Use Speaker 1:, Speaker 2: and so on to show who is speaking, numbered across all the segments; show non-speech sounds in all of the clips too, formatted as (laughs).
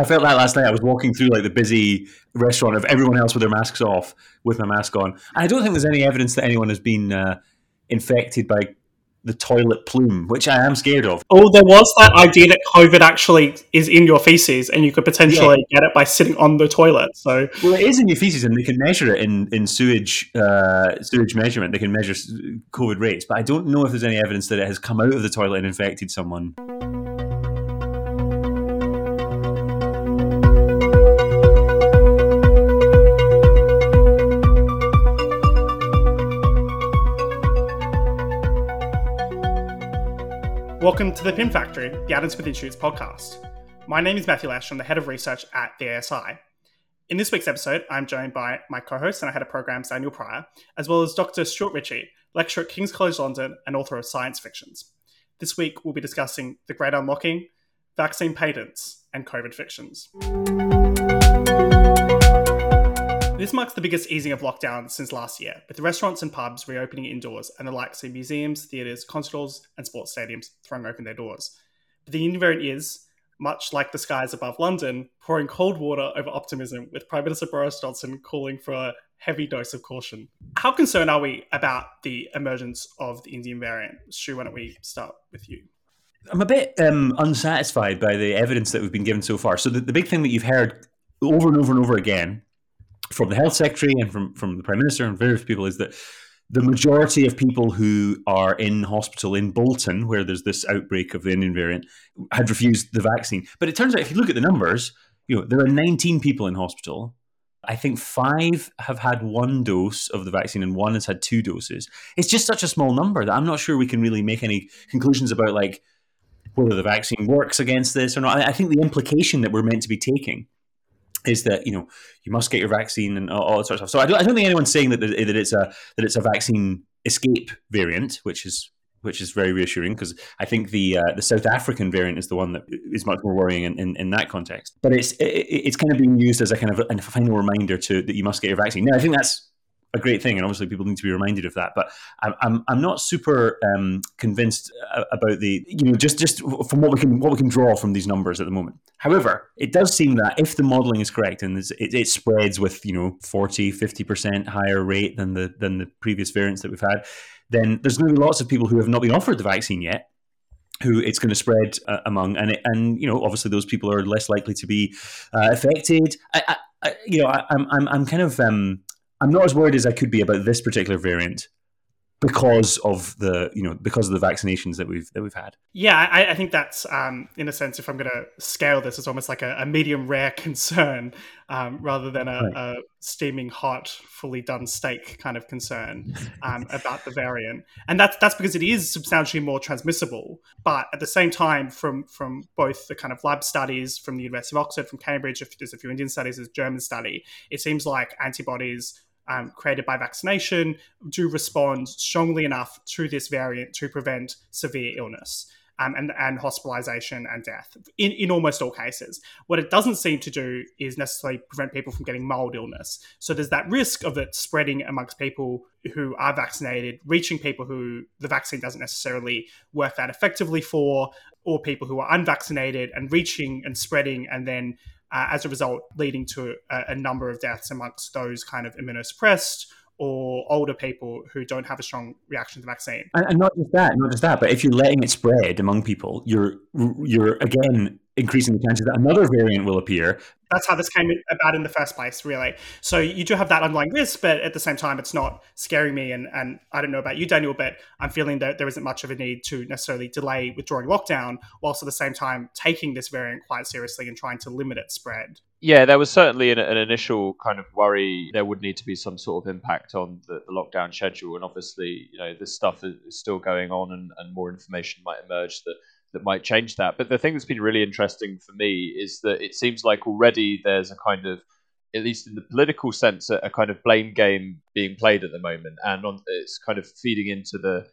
Speaker 1: I felt that last night. I was walking through like the busy restaurant of everyone else with their masks off, with my mask on. And I don't think there's any evidence that anyone has been uh, infected by the toilet plume, which I am scared of.
Speaker 2: Oh, there was that idea that COVID actually is in your feces, and you could potentially yeah. get it by sitting on the toilet. So,
Speaker 1: well, it is in your feces, and they can measure it in in sewage uh, sewage measurement. They can measure COVID rates, but I don't know if there's any evidence that it has come out of the toilet and infected someone.
Speaker 2: Welcome to the Pin Factory, the Adam Smith Institute's podcast. My name is Matthew Lesh. I'm the head of research at the ASI. In this week's episode, I'm joined by my co-host and I head of programs Daniel Pryor, as well as Dr. Stuart Ritchie, lecturer at King's College London and author of Science Fictions. This week, we'll be discussing the Great Unlocking, vaccine patents, and COVID fictions. This marks the biggest easing of lockdown since last year, with the restaurants and pubs reopening indoors and the likes of museums, theatres, concert halls, and sports stadiums throwing open their doors. But the Indian variant is, much like the skies above London, pouring cold water over optimism, with Prime Minister Boris Johnson calling for a heavy dose of caution. How concerned are we about the emergence of the Indian variant? Stu, why don't we start with you?
Speaker 1: I'm a bit um, unsatisfied by the evidence that we've been given so far. So the, the big thing that you've heard over and over and over again from the health secretary and from, from the prime minister and various people is that the majority of people who are in hospital in Bolton, where there's this outbreak of the Indian variant, had refused the vaccine. But it turns out, if you look at the numbers, you know there are 19 people in hospital. I think five have had one dose of the vaccine and one has had two doses. It's just such a small number that I'm not sure we can really make any conclusions about like whether the vaccine works against this or not. I think the implication that we're meant to be taking is that you know you must get your vaccine and all, all that sort of stuff. So I don't, I don't think anyone's saying that, that it's a that it's a vaccine escape variant, which is which is very reassuring because I think the uh, the South African variant is the one that is much more worrying in, in, in that context. But it's it, it's kind of being used as a kind of a, final reminder to that you must get your vaccine. Now I think that's a great thing, and obviously people need to be reminded of that. But I'm I'm, I'm not super um, convinced uh, about the you know just just from what we can what we can draw from these numbers at the moment. However, it does seem that if the modelling is correct and it, it spreads with you know 40 50 percent higher rate than the than the previous variants that we've had, then there's going to be lots of people who have not been offered the vaccine yet who it's going to spread uh, among, and it, and you know obviously those people are less likely to be uh, affected. I, I, you know, I, am I'm I'm kind of um, I'm not as worried as I could be about this particular variant because of the you know because of the vaccinations that we've that we've had.
Speaker 2: Yeah, I, I think that's um, in a sense, if I'm going to scale this, it's almost like a, a medium rare (laughs) concern um, rather than a, right. a, steaming hot, fully done steak kind of concern um, (laughs) about the variant, and that's that's because it is substantially more transmissible. But at the same time, from from both the kind of lab studies from the University of Oxford, from Cambridge, if there's a few Indian studies, there's a German study, it seems like antibodies um, created by vaccination do respond strongly enough to this variant to prevent severe illness. Um, and, and hospitalization and death in, in almost all cases. What it doesn't seem to do is necessarily prevent people from getting mild illness. So there's that risk of it spreading amongst people who are vaccinated, reaching people who the vaccine doesn't necessarily work that effectively for, or people who are unvaccinated and reaching and spreading and then uh, as a result, leading to a, a, number of deaths amongst those kind of immunosuppressed or older people who don't have a strong reaction to the vaccine.
Speaker 1: And, and not just that, not just that, but if you're letting it spread among people, you're you're again increasing the chances that another variant will appear.
Speaker 2: That's how this came about in the first place, really. So you do have that underlying risk, but at the same time, it's not scaring me. And, and I don't know about you, Daniel, but I'm feeling that there isn't much of a need to necessarily delay withdrawing lockdown, whilst at the same time taking this variant quite seriously and trying to limit its spread.
Speaker 3: Yeah, there was certainly an, an initial kind of worry there would need to be some sort of impact on the, the lockdown schedule. And obviously, you know, this stuff is still going on and, and more information might emerge that that might change that. But the thing that's been really interesting for me is that it seems like already there's a kind of, at least in the political sense, a, a kind of blame game being played at the moment, and on, it's kind of feeding into the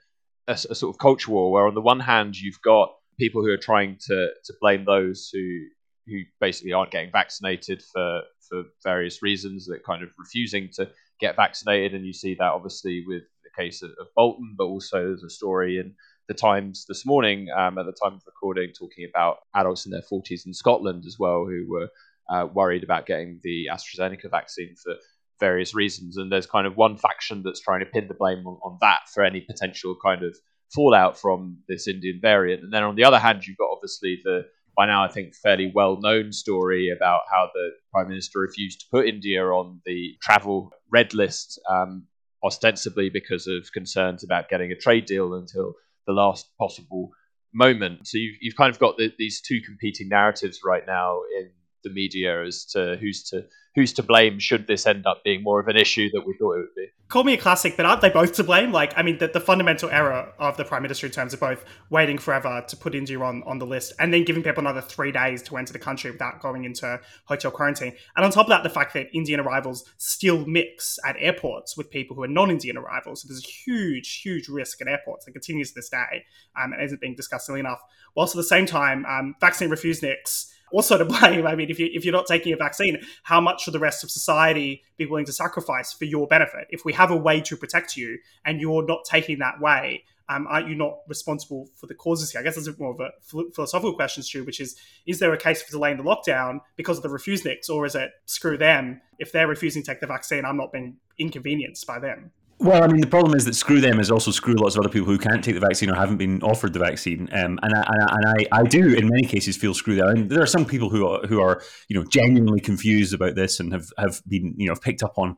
Speaker 3: a, a, sort of culture war where on the one hand you've got people who are trying to to blame those who who basically aren't getting vaccinated for for various reasons, that kind of refusing to get vaccinated, and you see that obviously with the case of, of Bolton, but also there's a story in the Times this morning um, at the time of recording talking about adults in their 40s in Scotland as well who were uh, worried about getting the AstraZeneca vaccine for various reasons. And there's kind of one faction that's trying to pin the blame on, on that for any potential kind of fallout from this Indian variant. And then on the other hand, you've got obviously the by now I think fairly well known story about how the prime minister refused to put India on the travel red list, um, ostensibly because of concerns about getting a trade deal until the last possible moment. So you've, you've kind of got the, these two competing narratives right now in the media as to who's to who's to blame should this end up being more of an issue that we thought it would be.
Speaker 2: Call me a classic, but aren't they both to blame? Like, I mean, the, the fundamental error of the prime minister in terms of both waiting forever to put India on, on the list and then giving people another three days to enter the country without going into hotel quarantine. And on top of that, the fact that Indian arrivals still mix at airports with people who are non-Indian arrivals. So there's a huge, huge risk at airports that continues to this day um, and isn't being discussed enough. Whilst at the same time, um, vaccine refuseniks also to (laughs) blame. I mean, if, you, if you're not taking a vaccine, how much should the rest of society be willing to sacrifice for your benefit? If we have a way to protect you and you're not taking that way, um, aren't you not responsible for the causes here? I guess that's a more of a philosophical question, Stu, which is is there a case for delaying the lockdown because of the refuseniks, or is it screw them? If they're refusing to take the vaccine, I'm not being inconvenienced by them.
Speaker 1: Well, I mean, the problem is that screw them is also screw lots of other people who can't take the vaccine or haven't been offered the vaccine. Um, and I, and, I, I, do, in many cases, feel screw them. And there are some people who are, who are, you know, genuinely confused about this and have, have been, you know, picked up on,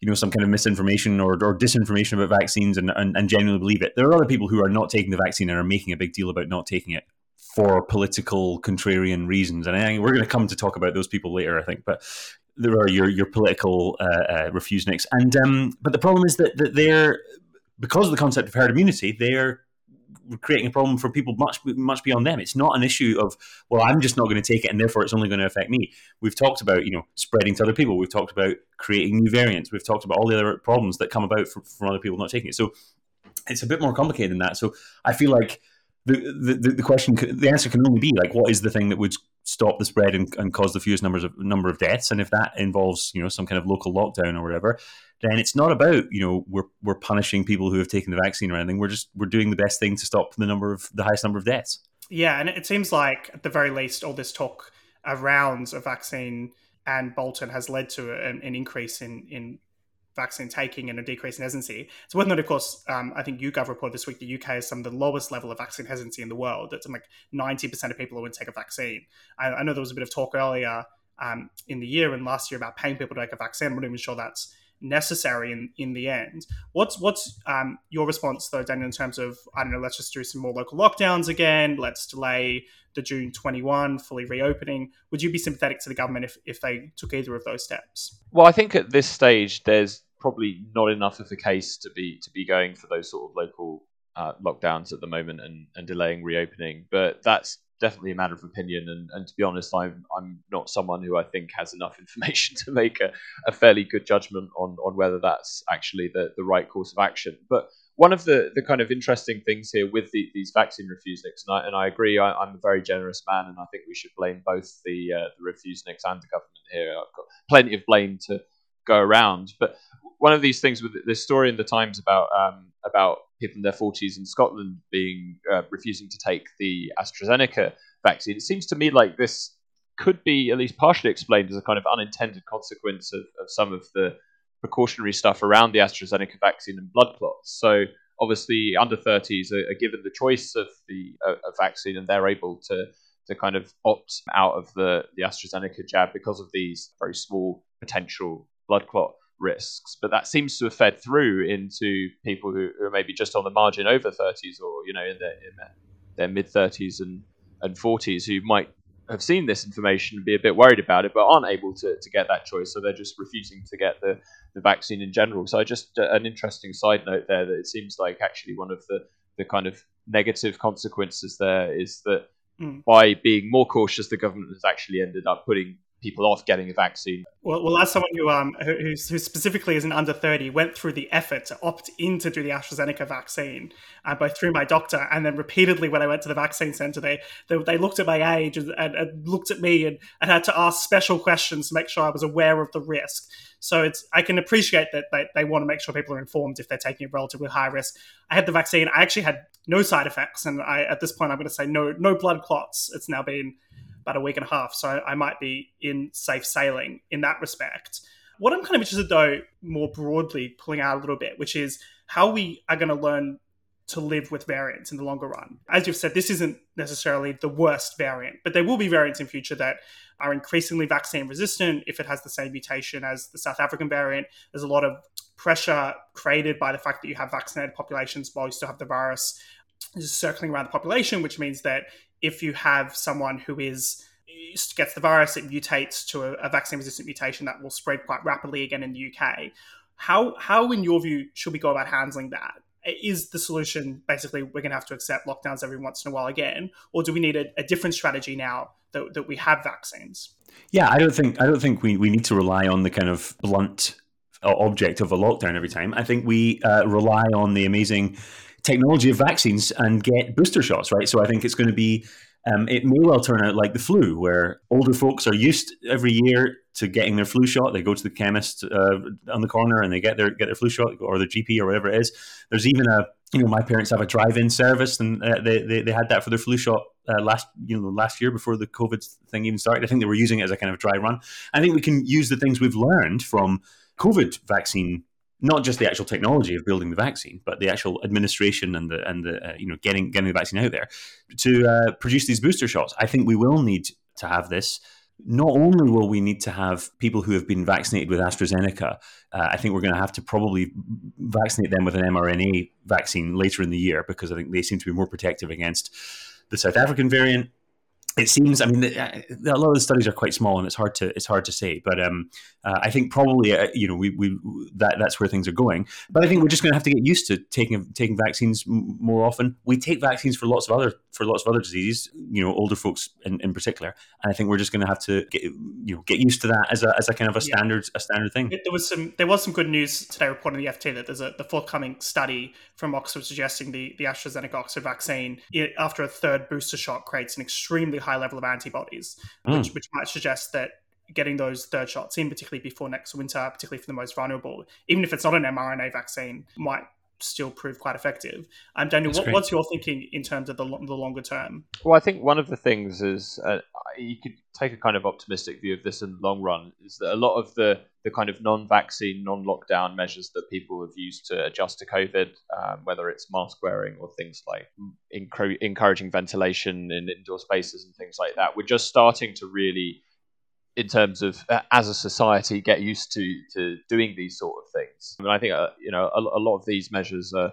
Speaker 1: you know, some kind of misinformation or, or disinformation about vaccines and, and, and genuinely believe it. There are other people who are not taking the vaccine and are making a big deal about not taking it for political contrarian reasons. And I, we're going to come to talk about those people later, I think. But there are your your political uh, uh, refuseniks, and um, but the problem is that, that they're because of the concept of herd immunity, they're creating a problem for people much much beyond them. It's not an issue of well, I'm just not going to take it, and therefore it's only going to affect me. We've talked about you know spreading to other people. We've talked about creating new variants. We've talked about all the other problems that come about from, from other people not taking it. So it's a bit more complicated than that. So I feel like the, the, the question, the answer can only be like, what is the thing that would stop the spread and, and cause the fewest numbers of number of deaths? And if that involves, you know, some kind of local lockdown or whatever, then it's not about, you know, we're we're punishing people who have taken the vaccine or anything. We're just we're doing the best thing to stop the number of the highest number of deaths.
Speaker 2: Yeah, and it seems like at the very least, all this talk around a vaccine and Bolton has led to an, an increase in in vaccine taking and a decrease in hesitancy. It's worth noting, of course, um, I think YouGov reported this week the UK has some of the lowest level of vaccine hesitancy in the world. It's like 90% of people who would take a vaccine. I, I know there was a bit of talk earlier um, in the year and last year about paying people to take a vaccine. I'm not even sure that's necessary in, in the end. What's what's um, your response though, Daniel, in terms of I don't know, let's just do some more local lockdowns again, let's delay the June 21 fully reopening. Would you be sympathetic to the government if, if they took either of those steps?
Speaker 3: Well, I think at this stage there's probably not enough of a case to be to be going for those sort of local uh, lockdowns at the moment and, and delaying reopening. But that's definitely a matter of opinion. And, and to be honest, I'm I'm not someone who I think has enough (laughs) information to make a, a fairly good judgment on on whether that's actually the, the right course of action. But one of the, the kind of interesting things here with the, these vaccine refuseniks, and I, and I agree, I, am a very generous man, and I think we should blame both the uh, the refuseniks and the government here. I've got plenty of blame to go around. But one of these things with this story in the Times about um, about people in their 40s in Scotland being uh, refusing to take the AstraZeneca vaccine, it seems to me like this could be at least partially explained as a kind of unintended consequence of, of some of the precautionary stuff around the AstraZeneca vaccine and blood clots. So obviously, under 30s are, are given the choice of the uh, vaccine, and they're able to to kind of opt out of the the AstraZeneca jab because of these very small potential blood clot risks. But that seems to have fed through into people who, who are maybe just on the margin over 30s or, you know, in their, in their, their mid 30s and, and 40s who might have seen this information and be a bit worried about it, but aren't able to, to get that choice. So they're just refusing to get the, the vaccine in general. So just uh, an interesting side note there that it seems like actually one of the, the kind of negative consequences there is that mm. by being more cautious, the government has actually ended up putting people off getting a vaccine.
Speaker 2: Well, well as someone who, um, who, who specifically is an under 30, went through the effort to opt in to do the AstraZeneca vaccine, uh, both through my doctor and then repeatedly when I went to the vaccine center, they, they, they looked at my age and, and, and, looked at me and, and had to ask special questions to make sure I was aware of the risk. So it's I can appreciate that they, they want to make sure people are informed if they're taking a relatively high risk. I had the vaccine. I actually had no side effects, and I at this point I'm going to say no no blood clots. It's now been about a week and a half, so I might be in safe sailing in that respect. What I'm kind of interested though, more broadly, pulling out a little bit, which is how we are going to learn to live with variants in the longer run. As you've said, this isn't necessarily the worst variant, but there will be variants in future that are increasingly vaccine resistant if it has the same mutation as the South African variant. There's a lot of pressure created by the fact that you have vaccinated populations while you still have the virus circling around the population, which means that if you have someone who is gets the virus, it mutates to a, a vaccine resistant mutation that will spread quite rapidly again in the UK. How how in your view should we go about handling that? Is the solution basically we're going to have to accept lockdowns every once in a while again, or do we need a, a different strategy now that, that we have vaccines?
Speaker 1: Yeah, I don't think I don't think we, we need to rely on the kind of blunt uh, object of a lockdown every time. I think we uh, rely on the amazing technology of vaccines and get booster shots, right? So I think it's going to be um, it may well turn out like the flu, where older folks are used every year to getting their flu shot. They go to the chemist uh, on the corner and they get their get their flu shot or their GP or whatever it is. There's even a you know my parents have a drive-in service and uh, they, they they had that for their flu shot uh, last you know last year before the COVID thing even started. I think they were using it as a kind of dry run. I think we can use the things we've learned from COVID vaccine not just the actual technology of building the vaccine, but the actual administration and the and the uh, you know getting getting the vaccine out there to uh, produce these booster shots. I think we will need to have this. Not only will we need to have people who have been vaccinated with AstraZeneca, uh, I think we're going to have to probably vaccinate them with an mRNA vaccine later in the year because I think they seem to be more protective against the South African variant it seems. I mean, uh, a lot of the studies are quite small, and it's hard to it's hard to say. But um, uh, I think probably uh, you know we, we that that's where things are going. But I think we're just going to have to get used to taking taking vaccines more often. We take vaccines for lots of other for lots of other diseases. You know, older folks in, in particular. And I think we're just going to have to get you know get used to that as a as a kind of a standard yeah. a standard thing.
Speaker 2: There was some there was some good news today reporting the FT that there's a the forthcoming study from Oxford suggesting the the AstraZeneca Oxford vaccine it, after a third booster shot creates an extremely high level of antibodies, mm. which, which might suggest that getting those third shots in, particularly before next winter, particularly for the most vulnerable, even if it's not an mRNA vaccine, might still prove quite effective. Um, Daniel, what, what's your thinking in terms of the, the longer term?
Speaker 3: Well, I think one of the things is uh, you could take a kind of optimistic view of this in the long run. Is that a lot of the the kind of non-vaccine, non-lockdown measures that people have used to adjust to COVID, um, whether it's mask wearing or things like encouraging ventilation in indoor spaces and things like that, we're just starting to really in terms of uh, as a society get used to to doing these sort of things. I mean, I think uh, you know a, a, lot of these measures are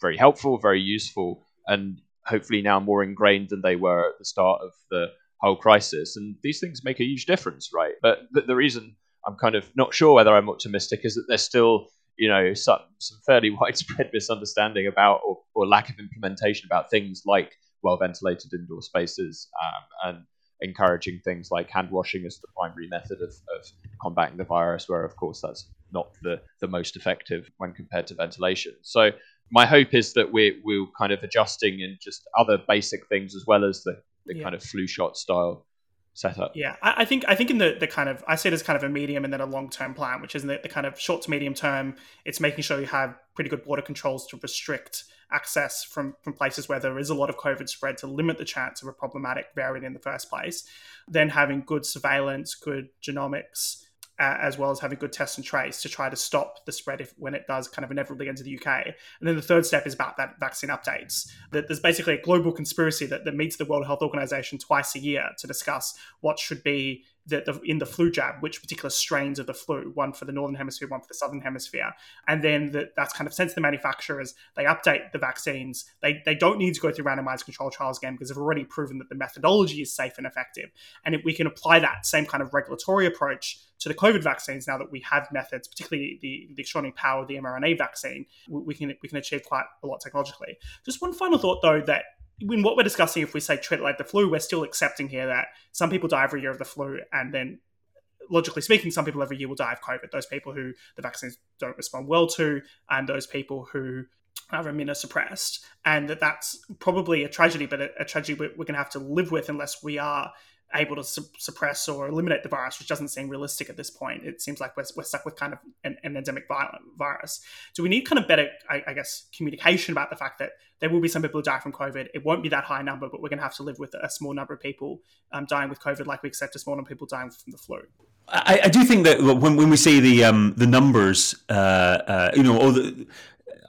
Speaker 3: very helpful, very useful, and hopefully now more ingrained than they were at the start of the whole crisis. And these things make a huge difference, right? But the, the reason I'm kind of not sure whether I'm optimistic is that there's still you know some some fairly (laughs) widespread misunderstanding about or, or lack of implementation about things like well ventilated indoor spaces um, and encouraging things like hand washing as the primary method of, of combating the virus, where of course that's not the, the most effective when compared to ventilation. So my hope is that we're we're kind of adjusting in just other basic things as well as the, the yeah. kind of flu shot style setup.
Speaker 2: Yeah, I, I, think I think in the, the kind of I see it as kind of a medium and then a long term plan, which is in the, the kind of short to medium term, it's making sure you have pretty good border controls to restrict access from, from places where there is a lot of COVID spread to limit the chance of a problematic variant in the first place. Then having good surveillance, good genomics, uh, as well as having good test and trace to try to stop the spread if when it does kind of inevitably enter the UK. And then the third step is about that vaccine updates. That there's basically a global conspiracy that, that meets the World Health Organization twice a year to discuss what should be the, the, in the flu jab, which particular strains of the flu, one for the northern hemisphere, one for the southern hemisphere, and then the, that's kind of sent to the manufacturers. They update the vaccines. They they don't need to go through randomized control trials again because they've already proven that the methodology is safe and effective. And if we can apply that same kind of regulatory approach to the COVID vaccines now that we have methods, particularly the, the extraordinary power of the mRNA vaccine, we can we can achieve quite a lot technologically. Just one final thought though that in what we're discussing, if we say treat it like the flu, we're still accepting here that some people die every year of the flu, and then logically speaking, some people every year will die of COVID. Those people who the vaccines don't respond well to, and those people who are immunosuppressed, and that that's probably a tragedy, but a, a tragedy we're, we're going to have to live with unless we are able to su- suppress or eliminate the virus, which doesn't seem realistic at this point. It seems like we're, we're stuck with kind of an, an endemic virus. Do we need kind of better, I, I, guess, communication about the fact that there will be some people who die from COVID? It won't be that high number, but we're going to have to live with a small number of people um, dying with COVID, like we accept a small number of people dying from the flu.
Speaker 1: I, I do think that when, when we say the um, the numbers, uh, uh, you know, oh, the,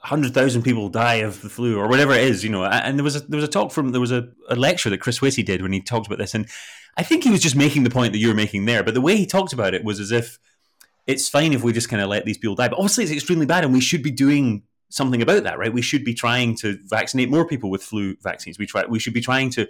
Speaker 1: hundred thousand people die of the flu or whatever it is, you know. And there was a, there was a talk from there was a, a lecture that Chris Whitty did when he talked about this, and I think he was just making the point that you were making there. But the way he talked about it was as if it's fine if we just kind of let these people die, but obviously it's extremely bad, and we should be doing something about that, right? We should be trying to vaccinate more people with flu vaccines. We try we should be trying to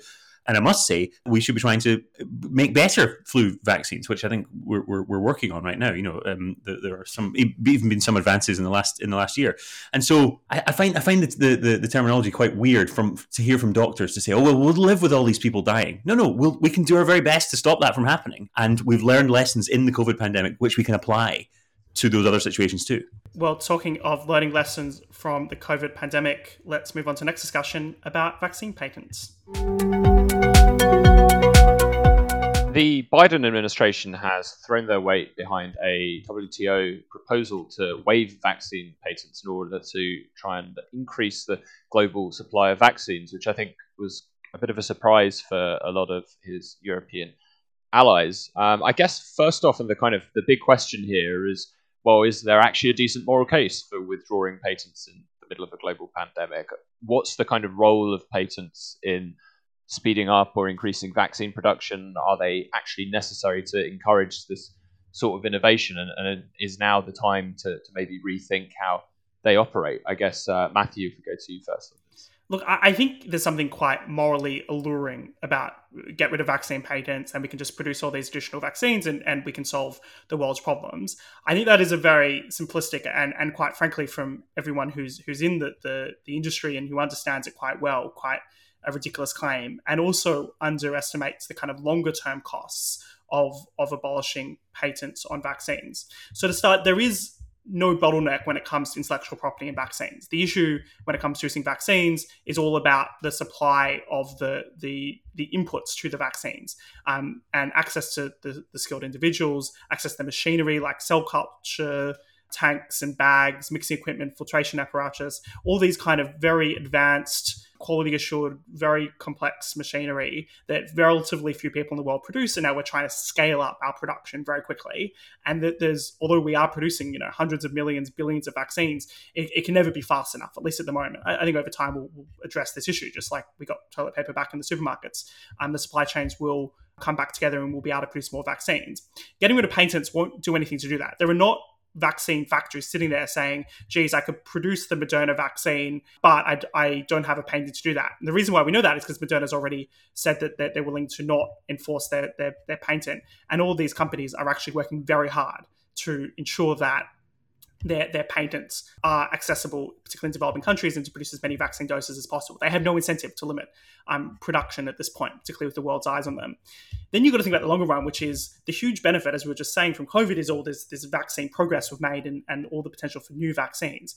Speaker 1: and I must say, we should be trying to make better flu vaccines, which I think we're, we're, we're working on right now. You know, um, there, there, are some even been some advances in the last in the last year, and so I, I find I find the, the, the terminology quite weird from to hear from doctors to say, oh well, we'll live with all these people dying. No, no, we'll, we can do our very best to stop that from happening, and we've learned lessons in the COVID pandemic which we can apply to those other situations too.
Speaker 2: Well, talking of learning lessons from the COVID pandemic, let's move on to the next discussion about vaccine patents.
Speaker 3: The Biden administration has thrown their weight behind a WTO proposal to waive vaccine patents in order to try and increase the global supply of vaccines, which I think was a bit of a surprise for a lot of his European allies. Um, I guess first off, and the kind of the big question here is, well, is there actually a decent moral case for withdrawing patents in the middle of a global pandemic? What's the kind of role of patents in speeding up or increasing vaccine production? Are they actually necessary to encourage this sort of innovation? And, and is now the time to, to, maybe rethink how they operate? I guess, uh, Matthew, if we go to you first.
Speaker 2: Look, I think there's something quite morally alluring about get rid of vaccine patents and we can just produce all these additional vaccines and, and we can solve the world's problems. I think that is a very simplistic and, and quite frankly, from everyone who's who's in the, the, the industry and who understands it quite well, quite a ridiculous claim and also underestimates the kind of longer term costs of, of abolishing patents on vaccines. So, to start, there is no bottleneck when it comes to intellectual property and vaccines. The issue when it comes to using vaccines is all about the supply of the the, the inputs to the vaccines um, and access to the, the skilled individuals, access to the machinery like cell culture, tanks and bags, mixing equipment, filtration apparatus, all these kind of very advanced quality assured, very complex machinery that relatively few people in the world produce. And now we're trying to scale up our production very quickly. And that there's, although we are producing, you know, hundreds of millions, billions of vaccines, it, it can never be fast enough, at least at the moment. I, I think over time we'll, we'll, address this issue, just like we got toilet paper back in the supermarkets. Um, the supply chains will come back together and we'll be able to produce more vaccines. Getting rid of patents won't do anything to do that. There are not vaccine factories sitting there saying, geez, I could produce the Moderna vaccine, but I, I don't have a patent to do that. And the reason why we know that is because Moderna's already said that they're, they're willing to not enforce their, their, their patent. And all these companies are actually working very hard to ensure that their, their patents are accessible, particularly in developing countries, and to produce as many vaccine doses as possible. They have no incentive to limit um, production at this point, particularly with the world's eyes on them. Then you've got to think about the longer run, which is the huge benefit, as we were just saying, from COVID is all this, this vaccine progress we've made and, and all the potential for new vaccines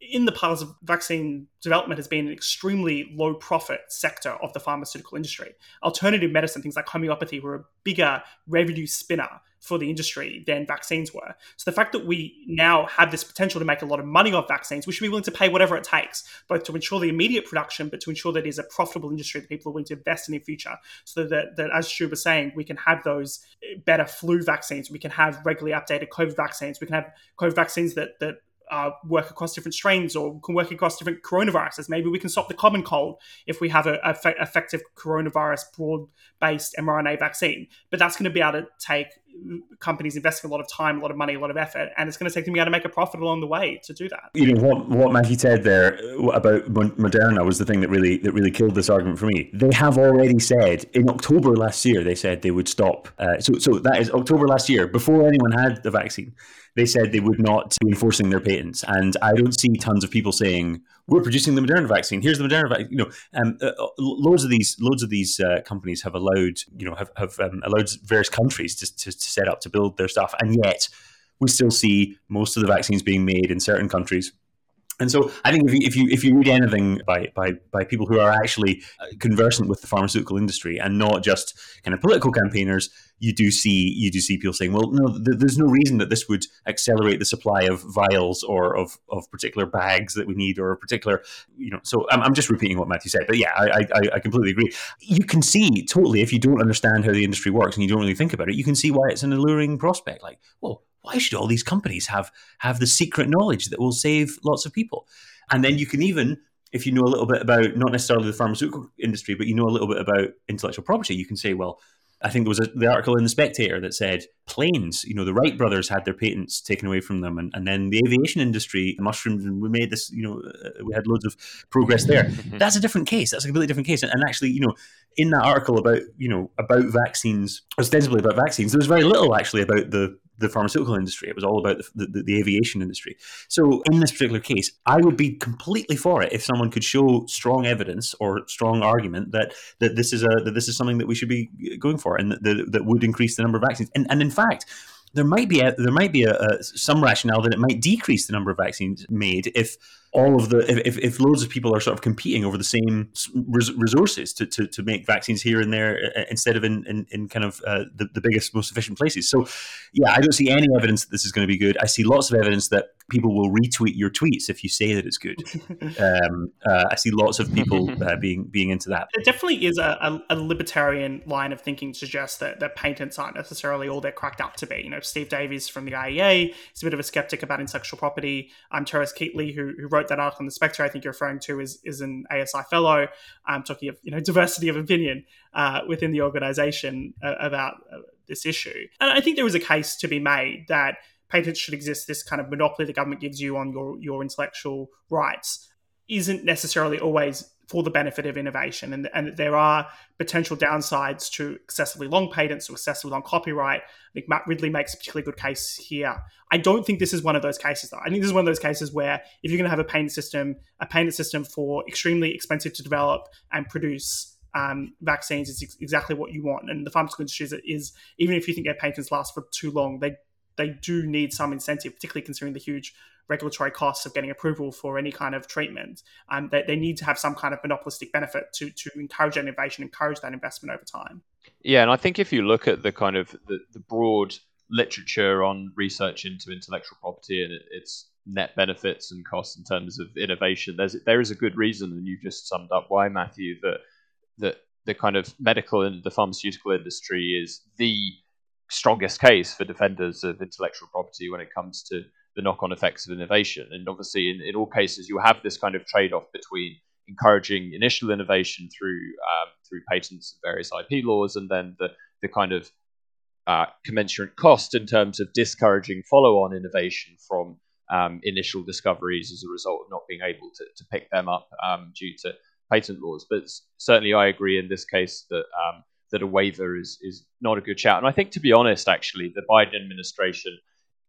Speaker 2: in the past, vaccine development has been an extremely low profit sector of the pharmaceutical industry. Alternative medicine, things like homeopathy, were a bigger revenue spinner for the industry than vaccines were. So the fact that we now have this potential to make a lot of money off vaccines, we should be willing to pay whatever it takes, both to ensure the immediate production, but to ensure that it is a profitable industry that people are willing to invest in in the future. So that, that as Stu was saying, we can have those better flu vaccines, we can have regularly updated COVID vaccines, we can have COVID vaccines that that uh, work across different strains or can work across different coronaviruses. Maybe we can stop the common cold if we have an effective coronavirus broad based mRNA vaccine. But that's going to be able to take companies investing a lot of time, a lot of money, a lot of effort, and it's going to take them able to make a profit along the way to do that.
Speaker 1: You know what what Maggie said there about Moderna was the thing that really that really killed this argument for me. They have already said in October last year they said they would stop. Uh, so so that is October last year before anyone had the vaccine they said they would not be enforcing their patents. And I don't see tons of people saying we're producing the Moderna vaccine. Here's the Moderna vaccine. You know, um, uh, loads of these loads of these uh, companies have allowed you know have, have um, allowed various countries to, to, to set up to build their stuff, and yet we still see most of the vaccines being made in certain countries And so I think if you, if you if you read anything by, by by people who are actually uh, conversant with the pharmaceutical industry and not just kind of political campaigners, you do see you do see people saying, well, no, th- there's no reason that this would accelerate the supply of vials or of, of particular bags that we need or a particular, you know. So I'm, I'm just repeating what Matthew said, but yeah, I, I, I completely agree. You can see totally if you don't understand how the industry works and you don't really think about it, you can see why it's an alluring prospect. Like, well, why should all these companies have have the secret knowledge that will save lots of people? And then you can even if you know a little bit about not necessarily the pharmaceutical industry, but you know a little bit about intellectual property, you can say, well, I think there was a, the article in the Spectator that said planes, you know, the Wright brothers had their patents taken away from them, and, and then the aviation industry, mushrooms, and we made this, you know, uh, we had loads of progress there. That's a different case. That's a completely different case. And, and, actually, you know, in that article about, you know, about vaccines, ostensibly about vaccines, there was very little actually about the the pharmaceutical industry. It was all about the, the, the, aviation industry. So in this particular case, I would be completely for it if someone could show strong evidence or strong argument that that this is a that this is something that we should be uh, going for and that, that, that would increase the number of vaccines. And and in fact, there might be a, there might be a, a, some rationale that it might decrease the number of vaccines made if all of the if, if loads of people are sort of competing over the same resources to, to, to make vaccines here and there uh, instead of in, in, in kind of uh, the, the biggest most efficient places so yeah i don't see any evidence that this is going to be good i see lots of evidence that people will retweet your tweets if you say that it's good. (laughs) um, uh, I see lots of people (laughs) uh, being being into that.
Speaker 2: It definitely is a, a, a, libertarian line of thinking to suggest that, that patents aren't necessarily all they're cracked up to be. You know, Steve Davies from the IEA is a bit of a skeptic about intellectual property. Um, Terence Kealey, who, who wrote that article in the Spectator, I think you're referring to, is is an ASI fellow. Um, talking of you know (laughs) diversity of opinion uh, within the organization uh, about uh, this issue, and I think there was a case to be made that patents should exist, this kind of monopoly the government gives you on your, your intellectual rights isn't necessarily always for the benefit of innovation. And, and there are potential downsides to excessively long patents or excessively long copyright. I think Matt Ridley makes a particularly good case here. I don't think this is one of those cases, though. I think this is one of those cases where if you're going to have a patent system, a patent system for extremely expensive to develop and produce um, vaccines is ex- exactly what you want. And the pharmaceutical industry is, is, even if you think their patents last for too long, they they do need some incentive, particularly considering the huge regulatory costs of getting approval for any kind of treatment. Um, they, they need to have some kind of monopolistic benefit to to encourage that innovation, encourage that investment over time.
Speaker 3: Yeah, and I think if you look at the kind of the, the broad literature on research into intellectual property and its net benefits and costs in terms of innovation, there's there is a good reason, and you just summed up why Matthew that that the kind of medical and the pharmaceutical industry is the strongest case for defenders of intellectual property when it comes to the knock-on effects of innovation. And obviously, in, in all cases, you have this kind of trade-off between encouraging initial innovation through um, through patents and various IP laws, and then the the kind of uh, commensurate cost in terms of discouraging follow-on innovation from um, initial discoveries as a result of not being able to, to pick them up um, due to patent laws. But certainly, I agree in this case that um, that a waiver is is not a good shout. And I think, to be honest, actually, the Biden administration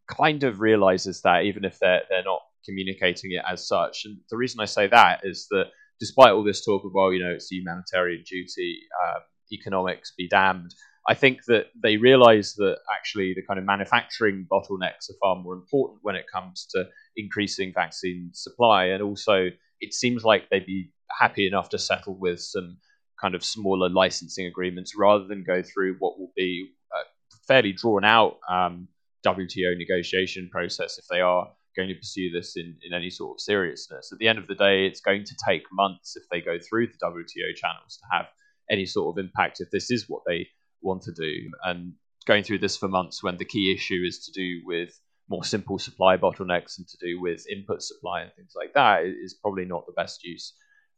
Speaker 3: kind of realizes that, even if they're they're not communicating it as such. And the reason I say that is that despite all this talk of well, you know, it's humanitarian duty, uh, economics be damned. I think that they realize that actually the kind of manufacturing bottlenecks are far more important when it comes to increasing vaccine supply. And also, it seems like they'd be happy enough to settle with some kind of smaller licensing agreements rather than go through what will be a fairly drawn out um, WTO negotiation process if they are going to pursue this in, in any sort of seriousness. At the end of the day, it's going to take months if they go through the WTO channels to have any sort of impact if this is what they want to do. And going through this for months when the key issue is to do with more simple supply bottlenecks and to do with input supply and things like that is probably not the best use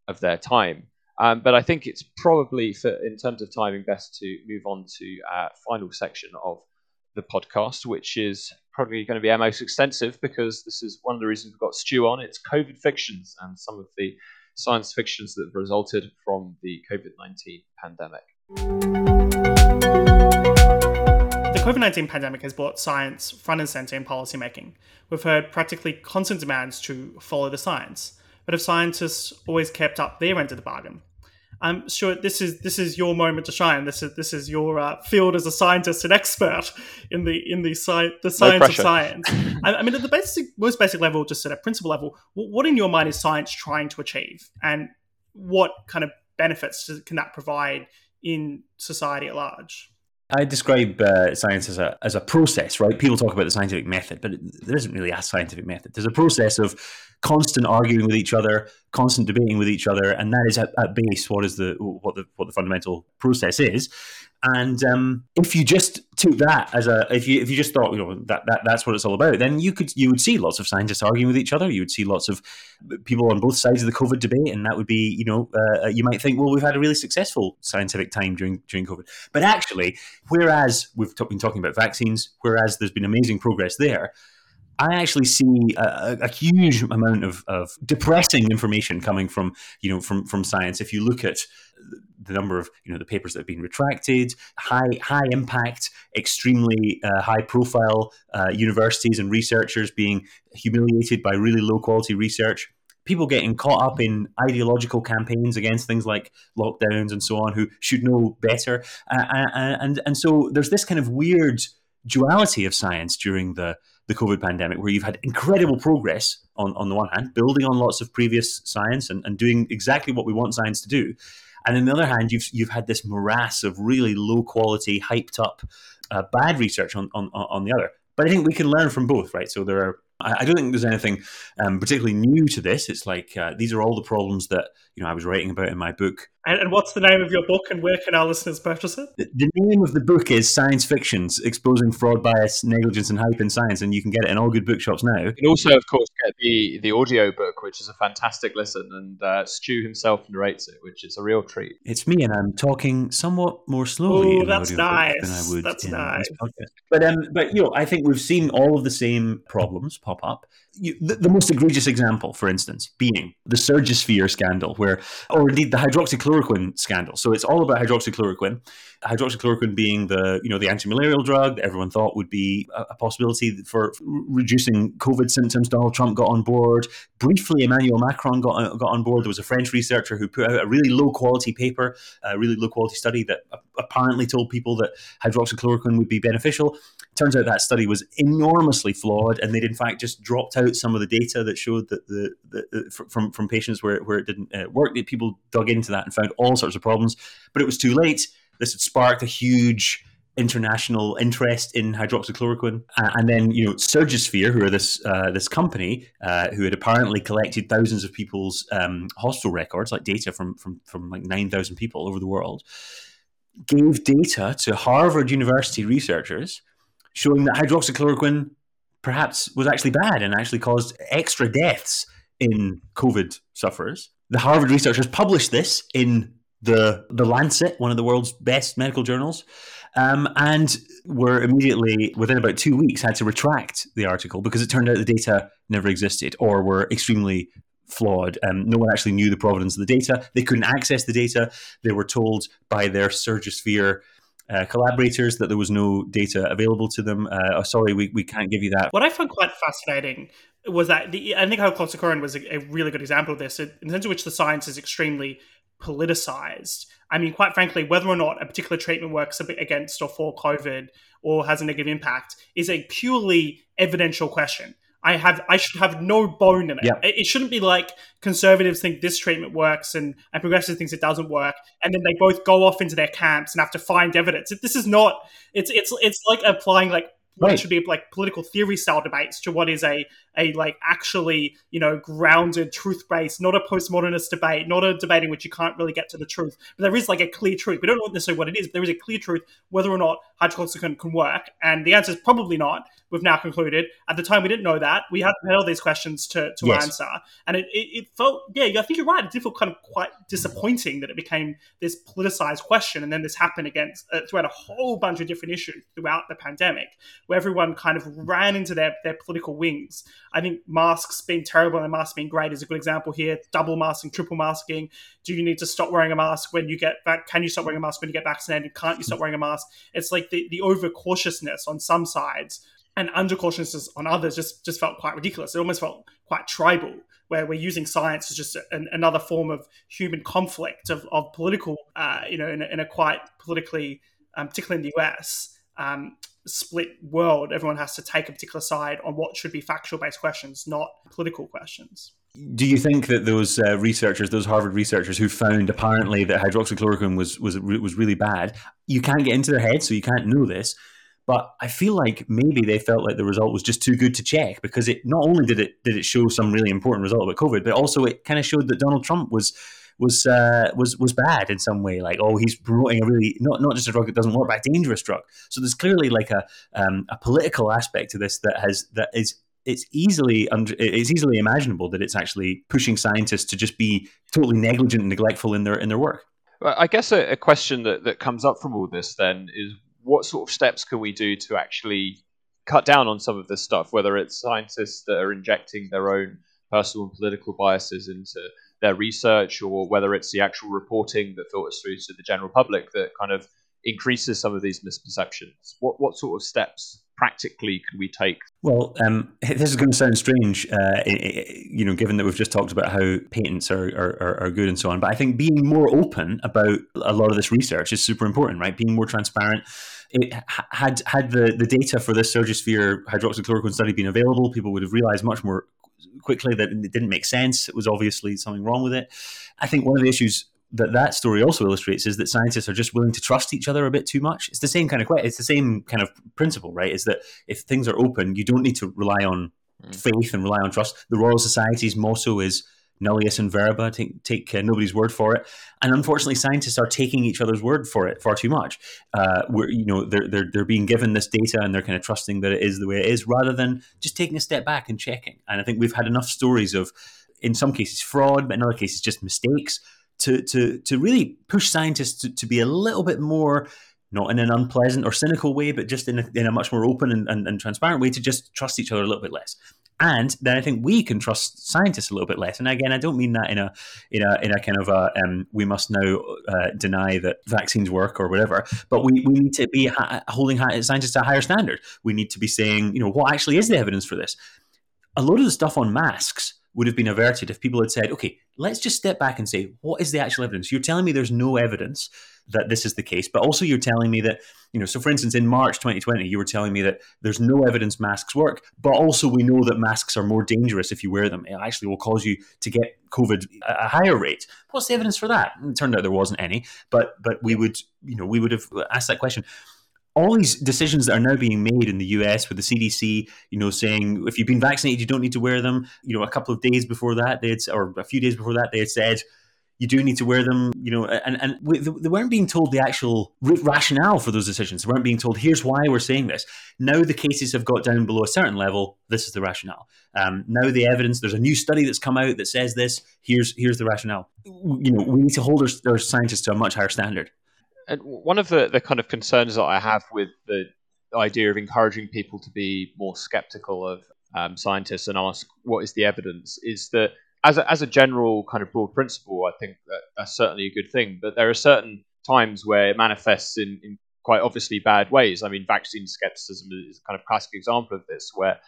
Speaker 3: of their time. Um, but I think it's probably, for, in terms of timing, best to move on to our final section of the podcast, which is probably going to be our most extensive because this is one of the reasons we've got Stu on. It's COVID fictions and some of the science fictions that have resulted from the COVID 19 pandemic.
Speaker 2: The COVID 19 pandemic has brought science front and center in policymaking. We've heard practically constant demands to follow the science but have scientists always kept up their end of the bargain? I'm sure this is this is your moment to shine. This is this is your uh, field as a scientist and expert in the in the sci- the science no of science. (laughs) I, I, mean, at the basic most basic level, just at a principle level, what in your mind is science trying to achieve, and what kind of benefits can that provide in society at large?
Speaker 1: I describe uh, science as a as a process, right? People talk about the scientific method, but there isn't really a scientific method. There's a process of constant arguing with each other, constant debating with each other, and that is at, at base what is the what the what the fundamental process is. And um, if you just took that as a, if you if you just thought, you know, that, that that's what it's all about, then you could you would see lots of scientists arguing with each other. You would see lots of people on both sides of the COVID debate, and that would be, you know, uh, you might think, well, we've had a really successful scientific time during during COVID. But actually, whereas we've t- been talking about vaccines, whereas there's been amazing progress there, I actually see a, a huge amount of, of, depressing information coming from you know from from science. If you look at the number of you know the papers that have been retracted, high high impact, extremely uh, high profile uh, universities and researchers being humiliated by really low quality research. People getting caught up in ideological campaigns against things like lockdowns and so on, who should know better, uh, and and so there's this kind of weird duality of science during the the COVID pandemic, where you've had incredible progress on, on the one hand, building on lots of previous science and, and doing exactly what we want science to do. And on the other hand, you've, you've had this morass of really low quality, hyped up, uh, bad research on, on, on the other. But I think we can learn from both, right? So there are I, don't think there's anything um, particularly new to this. It's like uh, these are all the problems that you know I was writing about in my book.
Speaker 2: And, and, what's the name of your book, and where can our listeners purchase it?
Speaker 1: The, the, name of the book is Science Fictions: Exposing Fraud, Bias, Negligence, and Hype in Science, and you can get it in all good bookshops now. You
Speaker 3: can also, of course, get the the audio book, which is a fantastic listen, and uh, Stu himself narrates it, which is a real treat.
Speaker 1: It's me, and I'm talking somewhat more slowly.
Speaker 2: Oh, that's nice. Than I would that's nice.
Speaker 1: But um, but you know, I think we've seen all of the same problems pop up you, the, the, most egregious example, for instance, being the Surgisphere scandal, where, or indeed the hydroxychloroquine scandal. So it's all about hydroxychloroquine. Hydroxychloroquine being the, you know, the anti-malarial drug that everyone thought would be a, possibility for reducing COVID symptoms. Donald Trump got on board. Briefly, Emmanuel Macron got, got on board. There was a French researcher who put out a really low quality paper, a really low quality study that apparently told people that hydroxychloroquine would be beneficial. Turns out that study was enormously flawed, and they'd in fact just dropped out some of the data that showed that the, the, the from from patients where where it didn't uh, work. People dug into that and found all sorts of problems, but it was too late. This had sparked a huge international interest in hydroxychloroquine, uh, and then you know Surgisphere, who are this uh, this company uh, who had apparently collected thousands of people's um, hospital records, like data from from from like nine thousand people over the world, gave data to Harvard University researchers showing that hydroxychloroquine perhaps was actually bad and actually caused extra deaths in COVID sufferers. The Harvard researchers published this in the the Lancet, one of the world's best medical journals, um, and were immediately within about two weeks had to retract the article because it turned out the data never existed or were extremely flawed. Um, no one actually knew the provenance of the data. They couldn't access the data. They were told by their Surgisphere uh, collaborators that there was no data available to them. Uh, oh, sorry, we, we can't give you that.
Speaker 2: What I found quite fascinating was that the, I think how hydroxychloroquine was a, a, really good example of this, in the sense in which the science is extremely politicized. I mean, quite frankly, whether or not a particular treatment works against or for COVID or has a negative impact is a purely evidential question. I have I should have no bone in it.
Speaker 1: Yep.
Speaker 2: It, shouldn't be like conservatives think this treatment works and, and progressives thinks it doesn't work, and then they both go off into their camps and have to find evidence. This is not. It's it's it's like applying like what right. should be like political theory style debates to what is a a like actually you know grounded truth based not a postmodernist debate not a debate in which you can't really get to the truth. But there is like a clear truth. We don't know necessarily what it is but there is a clear truth whether or not hydroxychloroquine can work and the answer is probably not. We've now concluded. At the time we didn't know that. We had all these questions to, to yes. answer and it, it, it, felt yeah i think you're right. It did feel kind of quite disappointing that it became this politicized question and then this happened against uh, throughout a whole bunch of different issues throughout the pandemic where everyone kind of ran into their, their political wings I think masks being terrible and masks being great is a good example here. Double masking, triple masking. Do you need to stop wearing a mask when you get back? Can you stop wearing a mask when you get vaccinated? Can't you stop wearing a mask? It's like the, the over cautiousness on some sides and under cautiousness on others just, just felt quite ridiculous. It almost felt quite tribal where we're using science as just an, another form of human conflict of, of political, uh, you know, in a, in a, quite politically, um, particularly in the US, um, split world. Everyone has to take a particular side on what should be factual based questions, not political questions.
Speaker 1: Do you think that those uh, researchers, those Harvard researchers who found apparently that hydroxychloroquine was was was really bad, you can't get into their head, so you can't know this. But I feel like maybe they felt like the result was just too good to check because it not only did it did it show some really important result about COVID, but also it kind of showed that Donald Trump was was uh, was was bad in some way. Like, oh, he's promoting a really not not just a drug that doesn't work, but a dangerous drug. So there's clearly like a um, a political aspect to this that has that is it's easily it's easily imaginable that it's actually pushing scientists to just be totally negligent and neglectful in their in their work.
Speaker 3: I guess a, a question that, that comes up from all this then is what sort of steps can we do to actually cut down on some of this stuff, whether it's scientists that are injecting their own personal and political biases into their research, or whether it's the actual reporting that filters through to the general public that kind of increases some of these misperceptions. What what sort of steps practically can we take?
Speaker 1: Well, um, (laughs) this is going to sound strange, uh, you know, given that we've just talked about how patents are, are, are good and so on. But I think being more open about a lot of this research is super important, right? Being more transparent. It, had had the, the data for this Surgisphere hydroxychloroquine study been available, people would have realized much more quickly that it didn't make sense. It was obviously something wrong with it. I think one of the issues that that story also illustrates is that scientists are just willing to trust each other a bit too much. It's the same kind of it's the same kind of principle, right? Is that if things are open, you don't need to rely on mm. faith and rely on trust. The Royal Society's motto is nullius in verba, take, take uh, nobody's word for it. And unfortunately, scientists are taking each other's word for it far too much. Uh, where you know they're, they're they're being given this data and they're kind of trusting that it is the way it is, rather than just taking a step back and checking. And I think we've had enough stories of, in some cases, fraud, but in other cases, just mistakes to to to really push scientists to, to be a little bit more not in an unpleasant or cynical way, but just in a, in a much more open and, and, and, transparent way to just trust each other a little bit less. And then I think we can trust scientists a little bit less. And again, I don't mean that in a in a in a kind of a um, we must now uh, deny that vaccines work or whatever. But we, we need to be ha- holding scientists to a higher standard. We need to be saying, you know, what actually is the evidence for this? A lot of the stuff on masks would have been averted if people had said, okay, let's just step back and say, what is the actual evidence? You're telling me there's no evidence that this is the case, but also you're telling me that, you know, so for instance, in March 2020, you were telling me that there's no evidence masks work, but also we know that masks are more dangerous if you wear them. It actually will cause you to get COVID at a higher rate. What's the evidence for that? it turned out there wasn't any, but but we would, you know, we would have asked that question all these decisions that are now being made in the US with the CDC, you know, saying if you've been vaccinated, you don't need to wear them. You know, a couple of days before that, they had, or a few days before that, they had said you do need to wear them. You know, and and they weren't being told the actual rationale for those decisions. They weren't being told here's why we're saying this. Now the cases have got down below a certain level. This is the rationale. Um, now the evidence. There's a new study that's come out that says this. Here's here's the rationale. You know, we need to hold our, our scientists to a much higher standard.
Speaker 3: And one of the, the kind of concerns that I have with the idea of encouraging people to be more skeptical of um, scientists and ask what is the evidence is that as a, as a general kind of broad principle, I think that that's certainly a good thing. But there are certain times where it manifests in, in quite obviously bad ways. I mean, vaccine skepticism is a kind of classic example of this, where